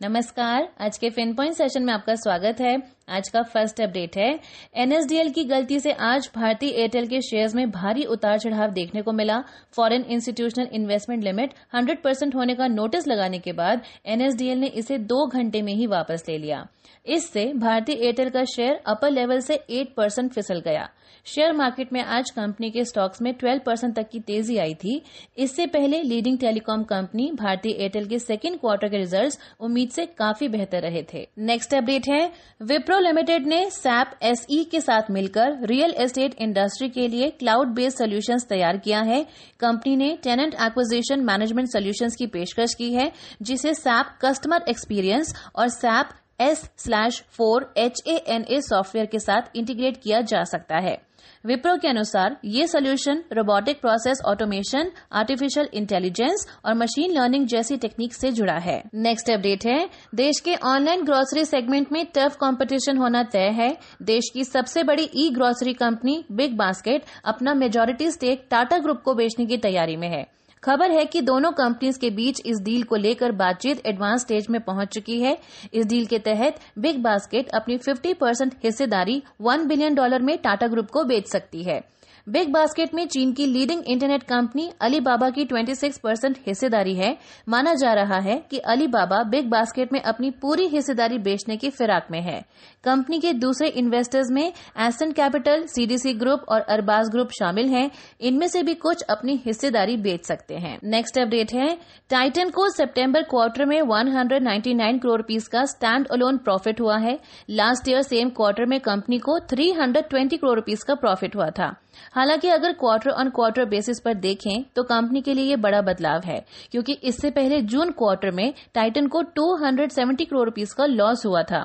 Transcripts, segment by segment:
नमस्कार, आज के फिन पॉइंट सेशन में आपका स्वागत है। आज का फ़र्स्ट अपडेट है। एनएसडीएल की गलती से आज भारतीय एयरटेल के शेयर्स में भारी उतार चढ़ाव देखने को मिला। Foreign institutional investment limit 100 percent होने का नोटिस लगाने के बाद एनएसडीएल ने इसे दो घंटे में ही वापस ले लिया। इससे भारतीय एयरटेल का शेयर अपर लेवल से 8 परसेंट फिसल गया। शेयर मार्केट में आज कंपनी के स्टॉक्स में 12 परसेंट तक की तेज़ी आई थी। इससे पहले leading telecom company Bharti Airtel के सेकेंड क्वार्टर के रिजल्ट्स उम्मीद से काफ़ी बेहतर रहे थे। नेक्स्ट अपडेट है। विप्रो लिमिटेड ने सैप एसई के साथ मिलकर रियल एस्टेट इंडस्ट्री के लिए क्लाउड बेस्ड सोल्यूशंस तैयार किया है। कंपनी ने टेनेंट एक्विजिशन मैनेजमेंट सोल्यूशंस की पेशकश की है, जिसे सैप कस्टमर एक्सपीरियंस और SAP S slash four H A N A software के साथ इंटीग्रेट किया जा सकता है। विप्रो के अनुसार, ये solution robotic process automation artificial intelligence और मशीन लर्निंग जैसी टेक्निक से जुड़ा है। नेक्स्ट अपडेट है। देश के ऑनलाइन ग्रोसरी सेगमेंट में टफ कंपटीशन होना तय है। देश की सबसे बड़ी e grocery company big basket अपना मेजोरिटी स्टेक टाटा ग्रुप को बेचने की तैयारी में है। खबर है कि दोनों कंपनीज़ के बीच इस डील को लेकर बातचीत एडवांस स्टेज में पहुँच चुकी है। इस डील के तहत बिग बास्केट अपनी 50 परसेंट हिस्सेदारी 1 बिलियन डॉलर में टाटा ग्रुप को बेच सकती है। बिग बास्केट में चीन की लीडिंग इंटरनेट कंपनी अलीबाबा की 26 परसेंट हिस्सेदारी है। माना जा रहा है कि अलीबाबा बिग बास्केट में अपनी पूरी हिस्सेदारी बेचने की फिराक में है। कंपनी के दूसरे इन्वेस्टर्स में एसन कैपिटल सीडीसी ग्रुप और अरबाज ग्रुप शामिल हैं। इनमें से भी कुछ अपनी हिस्सेदारी बेच सकते हैं। नेक्स्ट अपडेट है। टाइटन को सितंबर क्वार्टर में 199 करोड़ रुपीस का स्टैंड अलोन प्रॉफिट हुआ है। लास्ट ईयर सेम क्वार्टर में कंपनी को 320 करोड़ रुपीस का प्रॉफिट हुआ था। हालाँकि अगर क्वार्टर ऑन क्वार्टर बेसिस पर देखें तो कंपनी के लिए ये बड़ा बदलाव है, क्योंकि इससे पहले जून क्वार्टर में टाइटन को 270 करोड़ रुपीस का लॉस हुआ था।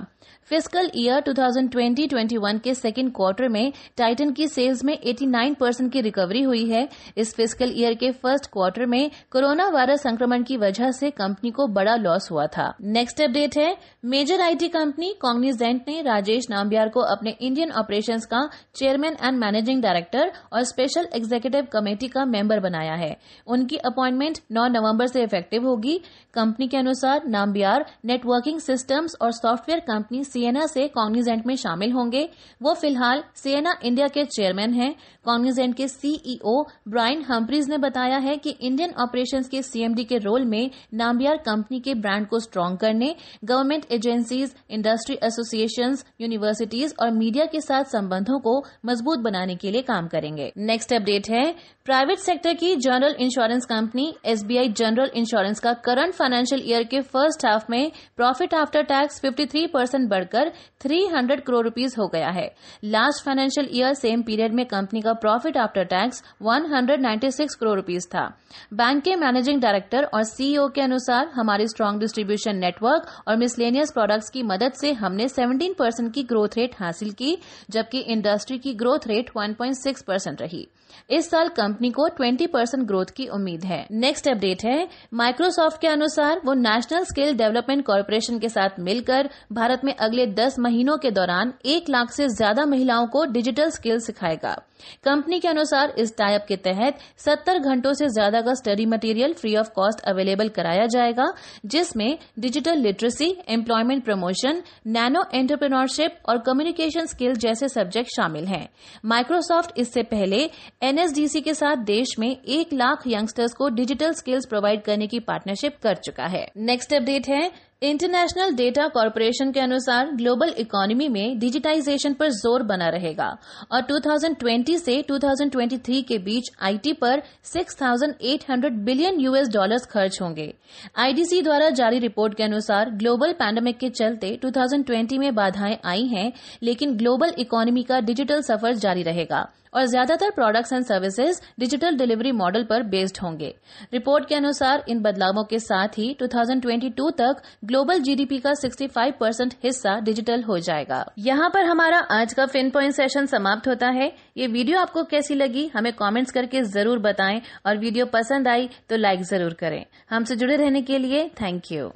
फ़िज़िकल ईयर 2020-21 के सेकेंड क्वार्टर में टाइटन की सेल्स में 89 परसेंट की रिकवरी हुई है। इस फ़िज़िकल ईयर के फ़र्स्ट क्वार्टर में कोरोना वायरस संक्रमण की वजह से कंपनी को बड़ा लॉस हुआ था। नेक्स्ट अपडेट है मेजर आईटी कंपनी कॉग्निजेंट ने राजेश नाम्बियार को अपने इंडियन ऑपरेशंस का चेयरमैन एंड मैनेजिंग डायरेक्टर और स्पेशल एग्जीक्यूटिव कमेटी का मेंबर बनाया है। उनकी अपॉइंटमेंट 9 नवंबर से इफ़ेक्टिव होगी। कंपनी के अनुसार नाम्बियार नेटवर्किंग सिस्टम्स और सॉफ्टवेयर कंपनी सिएना से कॉग्निजेंट में शामिल होंगे। वो फ़िलहाल सिएना इंडिया के चेयरमैन हैं। कॉग्निजेंट के सीईओ ब्रायन हम्प्रीज ने बताया है कि इंडियन ऑपरेशंस के सीएमडी के रोल में नाम्बियार कंपनी के ब्रांड को स्ट्रांग करने government agencies industry association universities और मीडिया के साथ संबंधों को मज़बूत बनाने के लिए काम करेंगे। नेक्स्ट अपडेट है प्राइवेट सेक्टर की general insurance company SBI general insurance का करंट फाइनेंशियल ईयर के फ़र्स्ट हाफ़ में प्रॉफिट आफ्टर टैक्स 53 परसेंट बढ़कर 300 करोड़ रुपीस हो गया है। Last financial year same period में कंपनी का profit after tax 196 crore rupees था। बैंक के मैनेजिंग डायरेक्टर और सीईओ के अनुसार हमारी स्ट्रांग डिस्ट्रीब्यूशन नेटवर्क और मिसलेनियस प्रोडक्ट्स की मदद से हमने 17 परसेंट की ग्रोथ रेट हासिल की, जबकि इंडस्ट्री की ग्रोथ रेट 1.6 परसेंट रही। इस साल कंपनी को 20 परसेंट ग्रोथ की उम्मीद है। नेक्स्ट अपडेट है माइक्रोसॉफ्ट के अनुसार वो नेशनल स्किल डेवलपमेंट कॉरपोरेशन के साथ मिलकर भारत में अगले 10 महीनों के दौरान एक लाख से ज़्यादा महिलाओं को डिजिटल स्किल सिखाएगा। कंपनी के अनुसार इस टाइप के तहत 70 घंटों से ज़्यादा का study material free of cost available कराया जाएगा, जिसमें digital literacy, employment promotion, nano entrepreneurship और कम्युनिकेशन स्किल जैसे सब्जेक्ट शामिल हैं। माइक्रोसॉफ्ट इससे पहले एनएसडीसी के साथ देश में एक लाख यंगस्टर्स को डिजिटल स्किल्स प्रोवाइड करने की पार्टनरशिप कर चुका है। नेक्स्ट अपडेट है इंटरनेशनल डेटा कॉरपोरेशन के अनुसार ग्लोबल इकोनॉमी में डिजिटाइजेशन पर ज़ोर बना रहेगा और 2020 से 2023 के बीच आईटी पर 6,800 बिलियन यूएस डॉलर्स खर्च होंगे। आईडीसी द्वारा जारी रिपोर्ट के अनुसार ग्लोबल पैंडेमिक के चलते 2020 में बाधाएँ आई हैं लेकिन ग्लोबल इकोनॉमी का डिजिटल सफ़र जारी रहेगा और ज़्यादातर products and services digital delivery model पर बेस्ड होंगे। रिपोर्ट के अनुसार इन बदलावों के साथ ही 2022 तक ग्लोबल जीडीपी का 65 परसेंट हिस्सा डिजिटल हो जाएगा। यहाँ पर हमारा आज का फिन पॉइंट सेशन समाप्त होता है। ये वीडियो आपको कैसी लगी, हमें कमेंट्स करके ज़रूर बताएँ और वीडियो पसंद आई तो लाइक ज़रूर करें। हमसे जुड़े रहने के लिए थैंक यू।